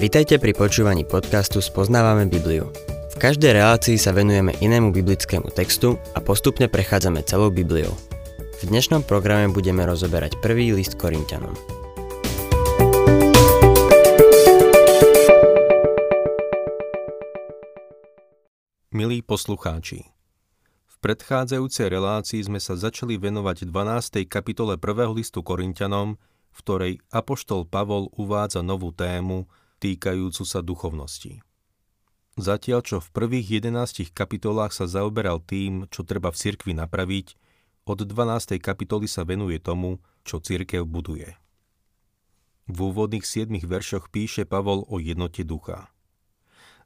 Vitajte pri počúvaní podcastu Spoznávame Bibliu. V každej relácii sa venujeme inému biblickému textu a postupne prechádzame celou Bibliou. V dnešnom programe budeme rozoberať prvý list Korintianom. Milí poslucháči, v predchádzajúcej relácii sme sa začali venovať 12. kapitole 1. listu Korintianom, v ktorej Apoštol Pavol uvádza novú tému týkajúcu sa duchovnosti. Zatiaľ, čo v prvých 11 kapitolách sa zaoberal tým, čo treba v cirkvi napraviť, od 12. kapitoly sa venuje tomu, čo cirkev buduje. V úvodných 7 veršoch píše Pavol o jednote ducha.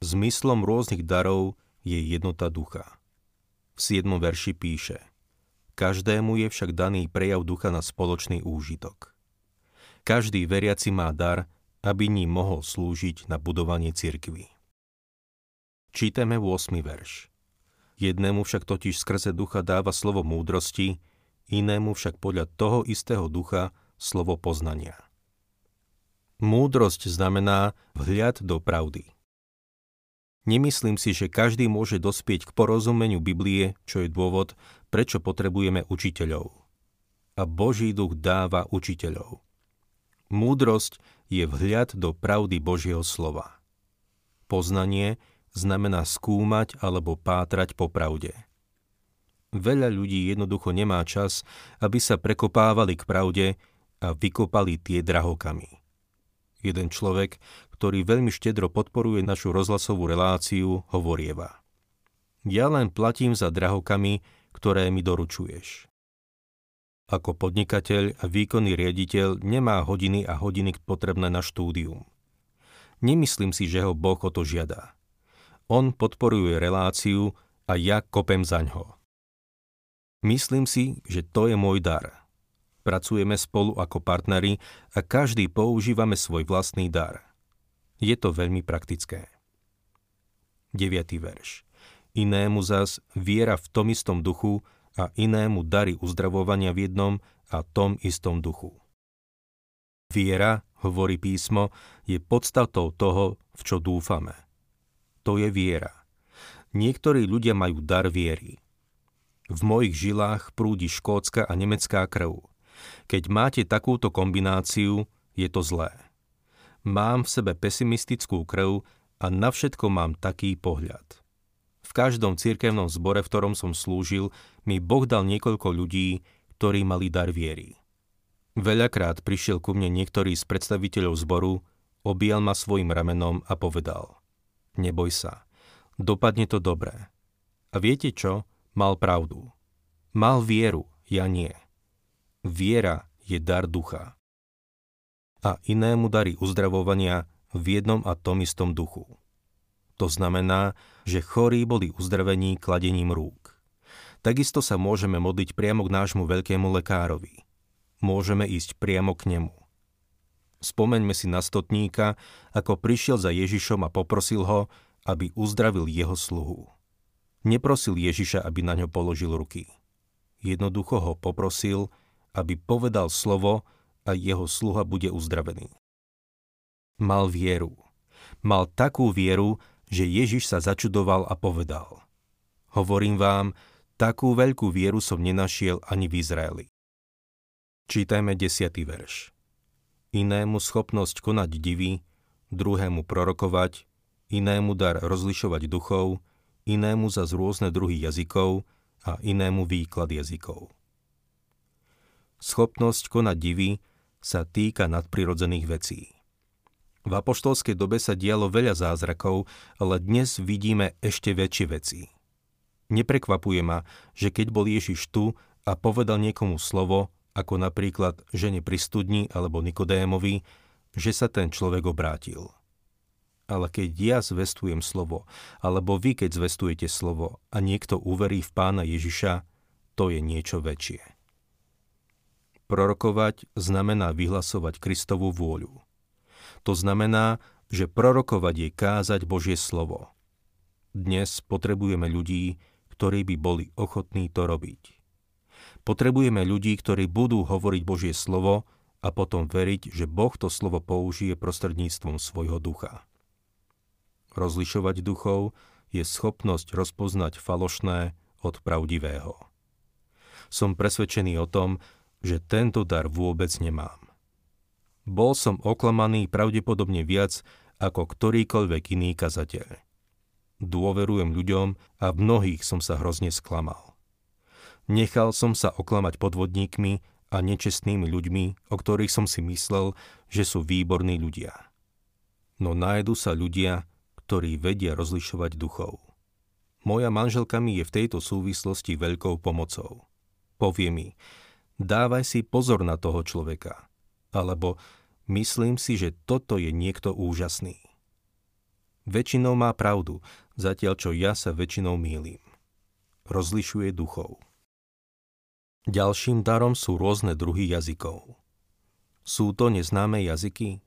Zmyslom rôznych darov je jednota ducha. V 7. verši píše Každému je však daný prejav ducha na spoločný úžitok. Každý veriaci má dar, aby ním mohol slúžiť na budovanie cirkvy. Čítame 8. verš. Jednému však totiž skrze ducha dáva slovo múdrosti, inému však podľa toho istého ducha slovo poznania. Múdrosť znamená vhľad do pravdy. Nemyslím si, že každý môže dospieť k porozumeniu Biblie, čo je dôvod, prečo potrebujeme učiteľov. A Boží duch dáva učiteľov. Múdrosť je vhľad do pravdy Božieho slova. Poznanie znamená skúmať alebo pátrať po pravde. Veľa ľudí jednoducho nemá čas, aby sa prekopávali k pravde a vykopali tie drahokamy. Jeden človek, ktorý veľmi štedro podporuje našu rozhlasovú reláciu, hovorieva. Ja len platím za drahokamy, ktoré mi doručuješ. Ako podnikateľ a výkonný riaditeľ nemá hodiny a hodiny potrebné na štúdium. Nemyslím si, že ho Boh o to žiada. On podporuje reláciu a ja kopem za ňo. Myslím si, že to je môj dar. Pracujeme spolu ako partneri a každý používame svoj vlastný dar. Je to veľmi praktické. 9. verš. Inému zas viera v tom istom duchu, a inému dary uzdravovania v jednom a tom istom duchu. Viera, hovorí písmo, je podstatou toho, v čo dúfame. To je viera. Niektorí ľudia majú dar viery. V mojich žilách prúdi škótska a nemecká krv. Keď máte takúto kombináciu, je to zlé. Mám v sebe pesimistickú krv a na všetko mám taký pohľad. Každom cirkevnom zbore, v ktorom som slúžil, mi Boh dal niekoľko ľudí, ktorí mali dar viery. Veľakrát prišiel ku mne niektorý z predstaviteľov zboru, objal ma svojim ramenom a povedal Neboj sa, dopadne to dobré. A viete čo? Mal pravdu. Mal vieru, ja nie. Viera je dar ducha. A inému darí uzdravovania v jednom a tom istom duchu. To znamená, že chorí boli uzdravení kladením rúk. Takisto sa môžeme modliť priamo k nášmu veľkému lekárovi. Môžeme ísť priamo k nemu. Spomeňme si na stotníka, ako prišiel za Ježišom a poprosil ho, aby uzdravil jeho sluhu. Neprosil Ježiša, aby na ňo položil ruky. Jednoducho ho poprosil, aby povedal slovo a jeho sluha bude uzdravený. Mal vieru. Mal takú vieru, že Ježiš sa začudoval a povedal Hovorím vám, takú veľkú vieru som nenašiel ani v Izraeli. Čítajme 10. verš. Inému schopnosť konať divy, druhému prorokovať, inému dar rozlišovať duchov, inému za rôzne druhy jazykov a inému výklad jazykov. Schopnosť konať divy sa týka nadprirodzených vecí. V apoštolskej dobe sa dialo veľa zázrakov, ale dnes vidíme ešte väčšie veci. Neprekvapuje ma, že keď bol Ježiš tu a povedal niekomu slovo, ako napríklad žene pri studni alebo Nikodémovi, že sa ten človek obrátil. Ale keď ja zvestujem slovo, alebo vy keď zvestujete slovo a niekto uverí v pána Ježiša, to je niečo väčšie. Prorokovať znamená vyhlasovať Kristovú vôľu. To znamená, že prorokovať je kázať Božie slovo. Dnes potrebujeme ľudí, ktorí by boli ochotní to robiť. Potrebujeme ľudí, ktorí budú hovoriť Božie slovo a potom veriť, že Boh to slovo použije prostredníctvom svojho ducha. Rozlišovať duchov je schopnosť rozpoznať falošné od pravdivého. Som presvedčený o tom, že tento dar vôbec nemám. Bol som oklamaný pravdepodobne viac ako ktorýkoľvek iný kazateľ. Dôverujem ľuďom a v mnohých som sa hrozne sklamal. Nechal som sa oklamať podvodníkmi a nečestnými ľuďmi, o ktorých som si myslel, že sú výborní ľudia. No nájdu sa ľudia, ktorí vedia rozlišovať duchov. Moja manželka mi je v tejto súvislosti veľkou pomocou. Povie mi, dávaj si pozor na toho človeka. Alebo myslím si, že toto je niekto úžasný. Väčšinou má pravdu, zatiaľ čo ja sa väčšinou mýlim. Rozlišuje duchov. Ďalším darom sú rôzne druhy jazykov. Sú to neznáme jazyky?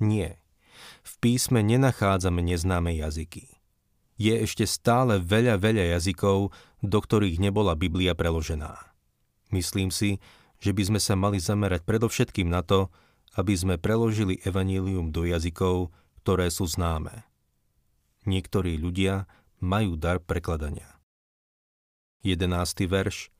Nie. V písme nenachádzame neznáme jazyky. Je ešte stále veľa, veľa jazykov, do ktorých nebola Biblia preložená. Myslím si, že by sme sa mali zamerať predovšetkým na to, aby sme preložili evanílium do jazykov, ktoré sú známe. Niektorí ľudia majú dar prekladania. 11. verš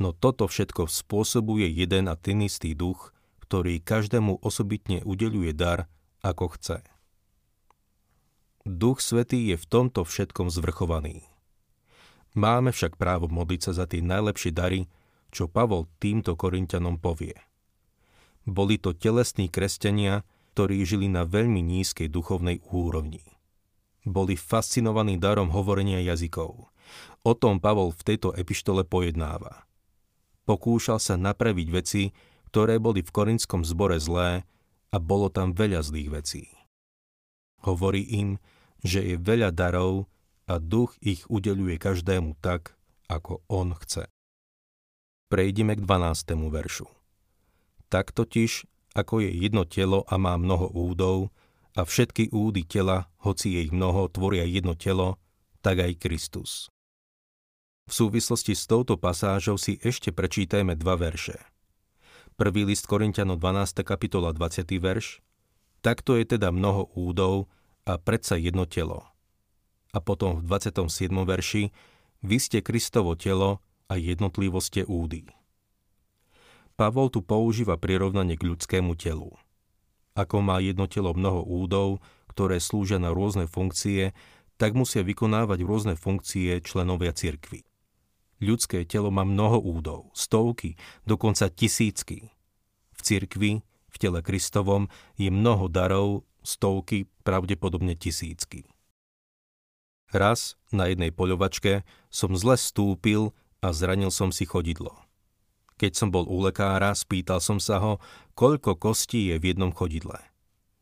no toto všetko spôsobuje jeden a ten istý duch, ktorý každému osobitne udeluje dar, ako chce. Duch Svetý je v tomto všetkom zvrchovaný. Máme však právo modliť sa za tie najlepšie dary, čo Pavol týmto Korintianom povie. Boli to telesní kresťania, ktorí žili na veľmi nízkej duchovnej úrovni. Boli fascinovaní darom hovorenia jazykov. O tom Pavol v tejto epištole pojednáva pokúšal sa napraviť veci, ktoré boli v korinskom zbore zlé a bolo tam veľa zlých vecí. Hovorí im, že je veľa darov a duch ich udeluje každému tak, ako on chce. Prejdeme k 12. veršu. Tak totiž, ako je jedno telo a má mnoho údov, a všetky údy tela, hoci je ich mnoho, tvoria jedno telo, tak aj Kristus. V súvislosti s touto pasážou si ešte prečítajme dva verše. Prvý list Korintiano 12. kapitola 20. verš. Takto je teda mnoho údov a predsa jedno telo. A potom v 27. verši Vy ste Kristovo telo a jednotlivo ste údy. Pavol tu používa prirovnanie k ľudskému telu. Ako má jedno telo mnoho údov, ktoré slúžia na rôzne funkcie, tak musia vykonávať rôzne funkcie členovia cirkvy. Ľudské telo má mnoho údov, stovky, dokonca tisícky. V cirkvi, v tele Kristovom, je mnoho darov, stovky, pravdepodobne tisícky. Raz na jednej poľovačke som zle stúpil a zranil som si chodidlo. Keď som bol u lekára, spýtal som sa ho, koľko kostí je v jednom chodidle.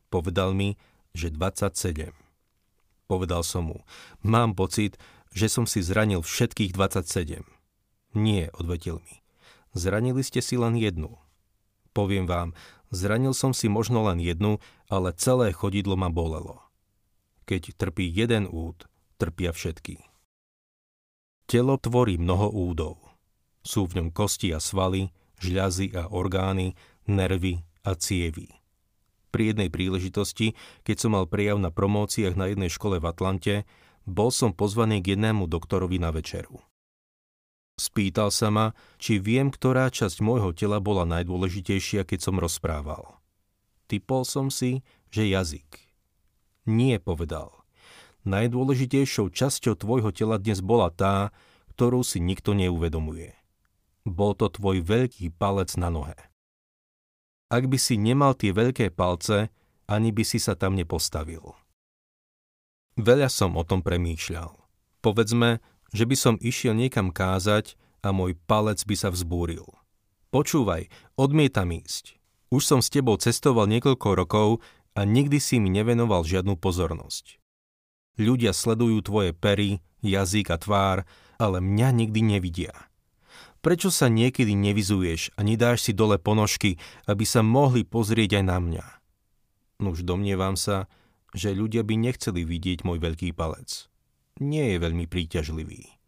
Povedal mi, že 27. Povedal som mu, mám pocit, že som si zranil všetkých 27. Nie, odvetil mi. Zranili ste si len jednu. Poviem vám, zranil som si možno len jednu, ale celé chodidlo ma bolelo. Keď trpí jeden úd, trpia všetky. Telo tvorí mnoho údov. Sú v ňom kosti a svaly, žľazy a orgány, nervy a cievy. Pri jednej príležitosti, keď som mal prijav na promóciách na jednej škole v Atlante, bol som pozvaný k jednému doktorovi na večeru. Spýtal sa ma, či viem, ktorá časť môjho tela bola najdôležitejšia, keď som rozprával. Typol som si, že jazyk. Nie, povedal. Najdôležitejšou časťou tvojho tela dnes bola tá, ktorú si nikto neuvedomuje. Bol to tvoj veľký palec na nohe. Ak by si nemal tie veľké palce, ani by si sa tam nepostavil. Veľa som o tom premýšľal. Povedzme, že by som išiel niekam kázať a môj palec by sa vzbúril. Počúvaj, odmietam ísť. Už som s tebou cestoval niekoľko rokov a nikdy si mi nevenoval žiadnu pozornosť. Ľudia sledujú tvoje pery, jazyk a tvár, ale mňa nikdy nevidia. Prečo sa niekedy nevyzuješ a nedáš si dole ponožky, aby sa mohli pozrieť aj na mňa? Nuž domnievam sa, že ľudia by nechceli vidieť môj veľký palec nie je veľmi príťažlivý.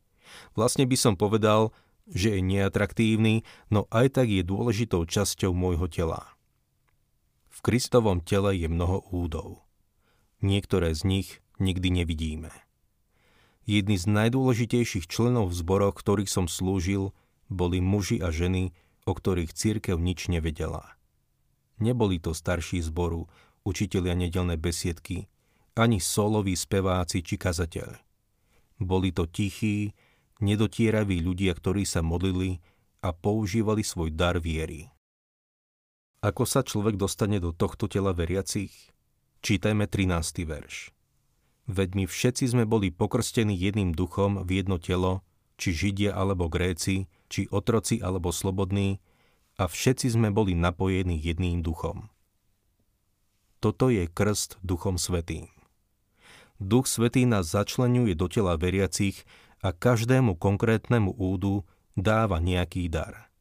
Vlastne by som povedal, že je neatraktívny, no aj tak je dôležitou časťou môjho tela. Kristovom tele je mnoho údov. Niektoré z nich nikdy nevidíme. Jedni z najdôležitejších členov v zboroch, ktorých som slúžil, boli muži a ženy, o ktorých církev nič nevedela. Neboli to starší zboru, učitelia nedelné besiedky, ani soloví speváci či kazateľ. Boli to tichí, nedotieraví ľudia, ktorí sa modlili a používali svoj dar viery. Ako sa človek dostane do tohto tela veriacich? Čítajme 13. verš. Veď my všetci sme boli pokrstení jedným duchom v jedno telo, či Židia alebo Gréci, či otroci alebo slobodní, a všetci sme boli napojení jedným duchom. Toto je krst Duchom Svetým. Duch Svetý nás začlenuje do tela veriacich a každému konkrétnemu údu dáva nejaký dar.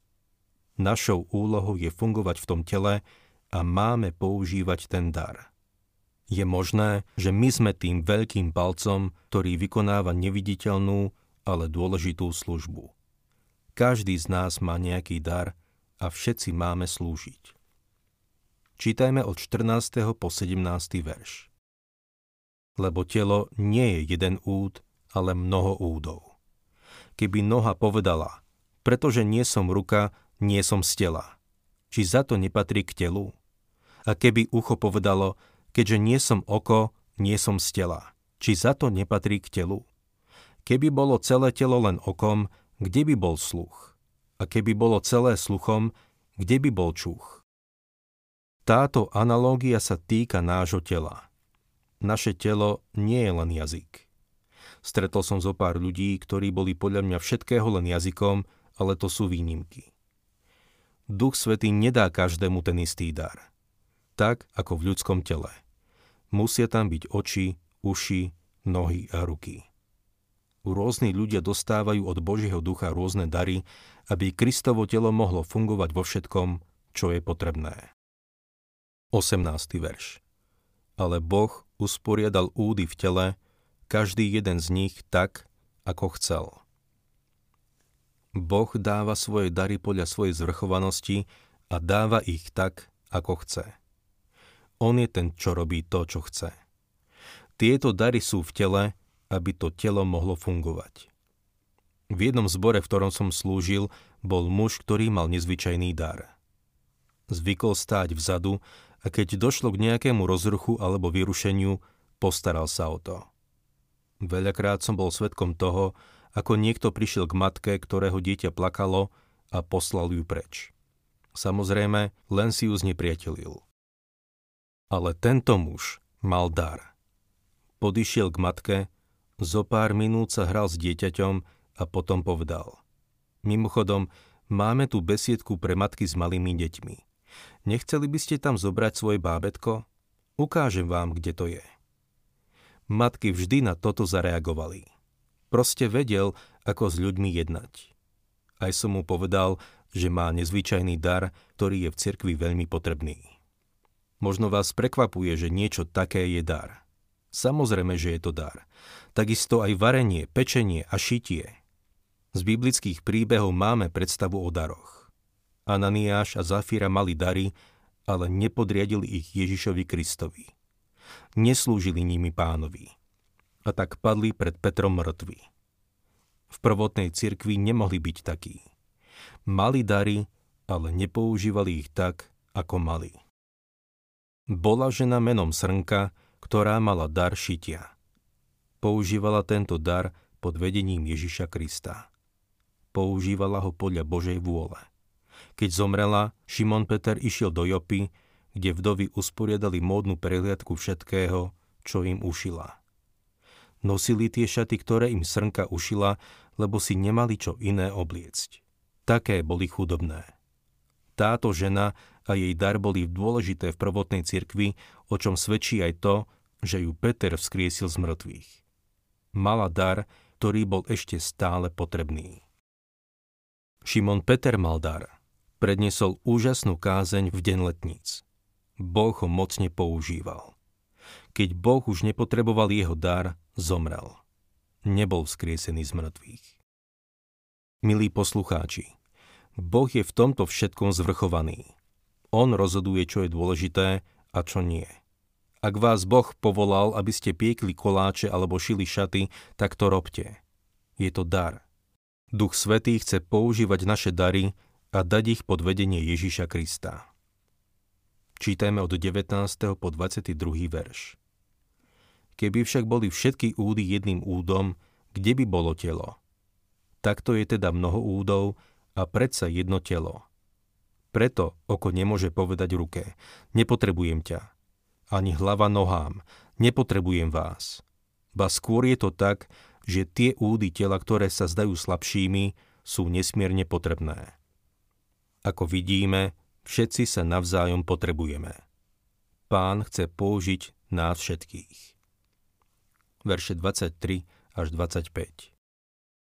Našou úlohou je fungovať v tom tele a máme používať ten dar. Je možné, že my sme tým veľkým palcom, ktorý vykonáva neviditeľnú, ale dôležitú službu. Každý z nás má nejaký dar a všetci máme slúžiť. Čítajme od 14. po 17. verš. Lebo telo nie je jeden úd, ale mnoho údov. Keby noha povedala, pretože nie som ruka, nie som z tela, či za to nepatrí k telu? A keby ucho povedalo, keďže nie som oko, nie som z tela, či za to nepatrí k telu? Keby bolo celé telo len okom, kde by bol sluch? A keby bolo celé sluchom, kde by bol čuch? Táto analógia sa týka nášho tela. Naše telo nie je len jazyk. Stretol som zo pár ľudí, ktorí boli podľa mňa všetkého len jazykom, ale to sú výnimky. Duch Svetý nedá každému ten istý dar. Tak, ako v ľudskom tele. Musia tam byť oči, uši, nohy a ruky. Rôzni ľudia dostávajú od Božieho ducha rôzne dary, aby Kristovo telo mohlo fungovať vo všetkom, čo je potrebné. 18. verš Ale Boh usporiadal údy v tele, každý jeden z nich tak, ako chcel. Boh dáva svoje dary podľa svojej zvrchovanosti a dáva ich tak, ako chce. On je ten, čo robí to, čo chce. Tieto dary sú v tele, aby to telo mohlo fungovať. V jednom zbore, v ktorom som slúžil, bol muž, ktorý mal nezvyčajný dar. Zvykol stáť vzadu a keď došlo k nejakému rozruchu alebo vyrušeniu, postaral sa o to. Veľakrát som bol svetkom toho, ako niekto prišiel k matke, ktorého dieťa plakalo a poslal ju preč. Samozrejme, len si ju znepriatelil. Ale tento muž mal dar. Podišiel k matke, zo pár minút sa hral s dieťaťom a potom povedal. Mimochodom, máme tu besiedku pre matky s malými deťmi. Nechceli by ste tam zobrať svoje bábetko? Ukážem vám, kde to je. Matky vždy na toto zareagovali. Proste vedel, ako s ľuďmi jednať. Aj som mu povedal, že má nezvyčajný dar, ktorý je v cirkvi veľmi potrebný. Možno vás prekvapuje, že niečo také je dar. Samozrejme, že je to dar. Takisto aj varenie, pečenie a šitie. Z biblických príbehov máme predstavu o daroch. Ananiáš a Zafíra mali dary, ale nepodriadili ich Ježišovi Kristovi neslúžili nimi pánovi. A tak padli pred Petrom mŕtvi. V prvotnej cirkvi nemohli byť takí. Mali dary, ale nepoužívali ich tak, ako mali. Bola žena menom Srnka, ktorá mala dar šitia. Používala tento dar pod vedením Ježiša Krista. Používala ho podľa Božej vôle. Keď zomrela, Šimon Peter išiel do Jopy, kde vdovy usporiadali módnu prehliadku všetkého, čo im ušila. Nosili tie šaty, ktoré im srnka ušila, lebo si nemali čo iné obliecť. Také boli chudobné. Táto žena a jej dar boli dôležité v prvotnej cirkvi, o čom svedčí aj to, že ju Peter vzkriesil z mŕtvych. Mala dar, ktorý bol ešte stále potrebný. Šimon Peter mal dar. Predniesol úžasnú kázeň v deň letníc. Boh ho mocne používal. Keď Boh už nepotreboval jeho dar, zomrel. Nebol vzkriesený z mŕtvych. Milí poslucháči, Boh je v tomto všetkom zvrchovaný. On rozhoduje, čo je dôležité a čo nie. Ak vás Boh povolal, aby ste piekli koláče alebo šili šaty, tak to robte. Je to dar. Duch Svetý chce používať naše dary a dať ich pod vedenie Ježiša Krista. Čítajme od 19. po 22. verš. Keby však boli všetky údy jedným údom, kde by bolo telo? Takto je teda mnoho údov a predsa jedno telo. Preto oko nemôže povedať ruke, nepotrebujem ťa. Ani hlava nohám, nepotrebujem vás. Ba skôr je to tak, že tie údy tela, ktoré sa zdajú slabšími, sú nesmierne potrebné. Ako vidíme, všetci sa navzájom potrebujeme. Pán chce použiť nás všetkých. Verše 23 až 25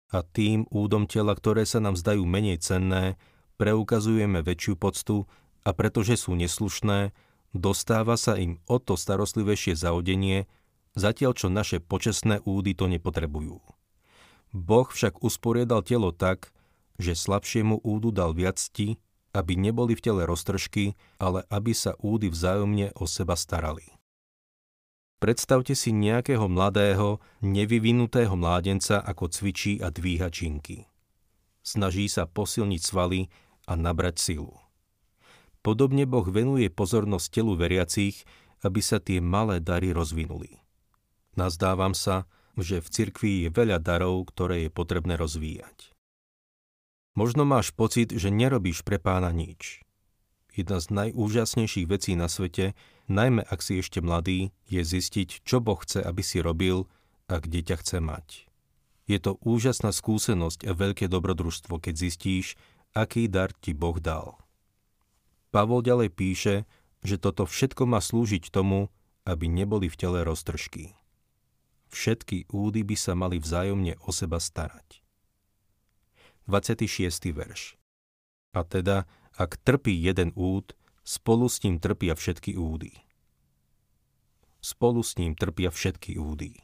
A tým údom tela, ktoré sa nám zdajú menej cenné, preukazujeme väčšiu poctu a pretože sú neslušné, dostáva sa im o to starostlivejšie zaodenie, zatiaľ čo naše počestné údy to nepotrebujú. Boh však usporiadal telo tak, že slabšiemu údu dal viac cti, aby neboli v tele roztržky, ale aby sa údy vzájomne o seba starali. Predstavte si nejakého mladého, nevyvinutého mládenca, ako cvičí a dvíha činky. Snaží sa posilniť svaly a nabrať silu. Podobne Boh venuje pozornosť telu veriacich, aby sa tie malé dary rozvinuli. Nazdávam sa, že v cirkvi je veľa darov, ktoré je potrebné rozvíjať. Možno máš pocit, že nerobíš pre pána nič. Jedna z najúžasnejších vecí na svete, najmä ak si ešte mladý, je zistiť, čo Boh chce, aby si robil a kde ťa chce mať. Je to úžasná skúsenosť a veľké dobrodružstvo, keď zistíš, aký dar ti Boh dal. Pavol ďalej píše, že toto všetko má slúžiť tomu, aby neboli v tele roztržky. Všetky údy by sa mali vzájomne o seba starať. 26. verš A teda, ak trpí jeden úd, spolu s ním trpia všetky údy. Spolu s ním trpia všetky údy.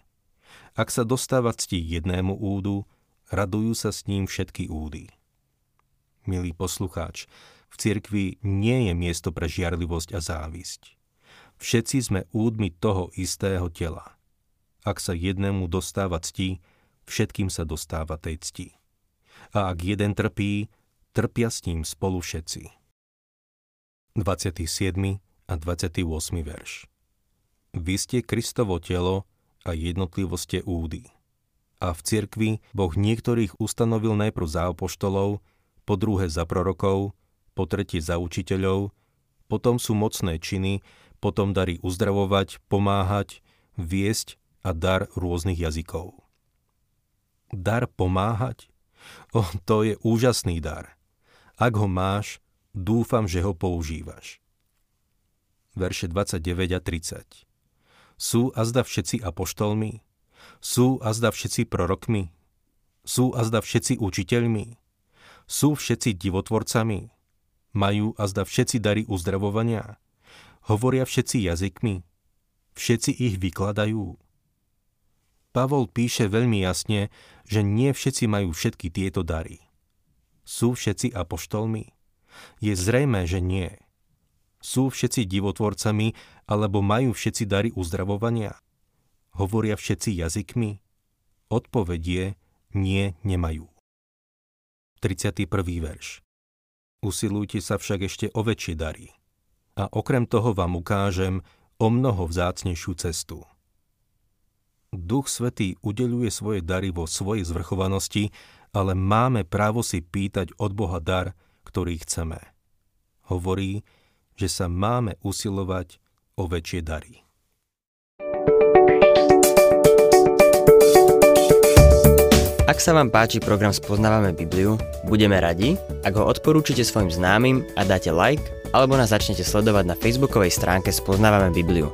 Ak sa dostáva cti jednému údu, radujú sa s ním všetky údy milý poslucháč, v cirkvi nie je miesto pre žiarlivosť a závisť. Všetci sme údmi toho istého tela. Ak sa jednému dostáva cti, všetkým sa dostáva tej cti. A ak jeden trpí, trpia s ním spolu všetci. 27. a 28. verš Vy ste Kristovo telo a jednotlivo ste údy. A v cirkvi Boh niektorých ustanovil najprv za apoštolov, po druhé za prorokov, po tretie za učiteľov, potom sú mocné činy, potom dary uzdravovať, pomáhať, viesť a dar rôznych jazykov. Dar pomáhať? O, to je úžasný dar. Ak ho máš, dúfam, že ho používaš. Verše 29 a 30 Sú azda všetci apoštolmi? Sú azda všetci prorokmi? Sú azda všetci učiteľmi? Sú všetci divotvorcami? Majú a zda všetci dary uzdravovania? Hovoria všetci jazykmi? Všetci ich vykladajú? Pavol píše veľmi jasne, že nie všetci majú všetky tieto dary. Sú všetci apoštolmi? Je zrejme, že nie. Sú všetci divotvorcami, alebo majú všetci dary uzdravovania? Hovoria všetci jazykmi? Odpovedie nie nemajú. 31. verš. Usilujte sa však ešte o väčšie dary. A okrem toho vám ukážem o mnoho vzácnejšiu cestu. Duch Svetý udeluje svoje dary vo svojej zvrchovanosti, ale máme právo si pýtať od Boha dar, ktorý chceme. Hovorí, že sa máme usilovať o väčšie dary. Ak sa vám páči program Spoznávame Bibliu, budeme radi, ak ho odporúčite svojim známym a dáte like, alebo nás začnete sledovať na facebookovej stránke Spoznávame Bibliu.